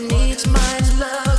need my love.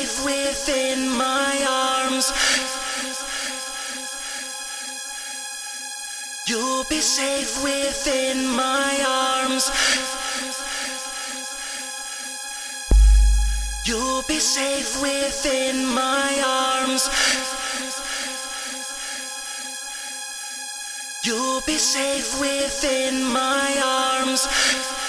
is within my arms. You'll be safe within my arms. You'll be safe within my arms. You'll be safe within my arms.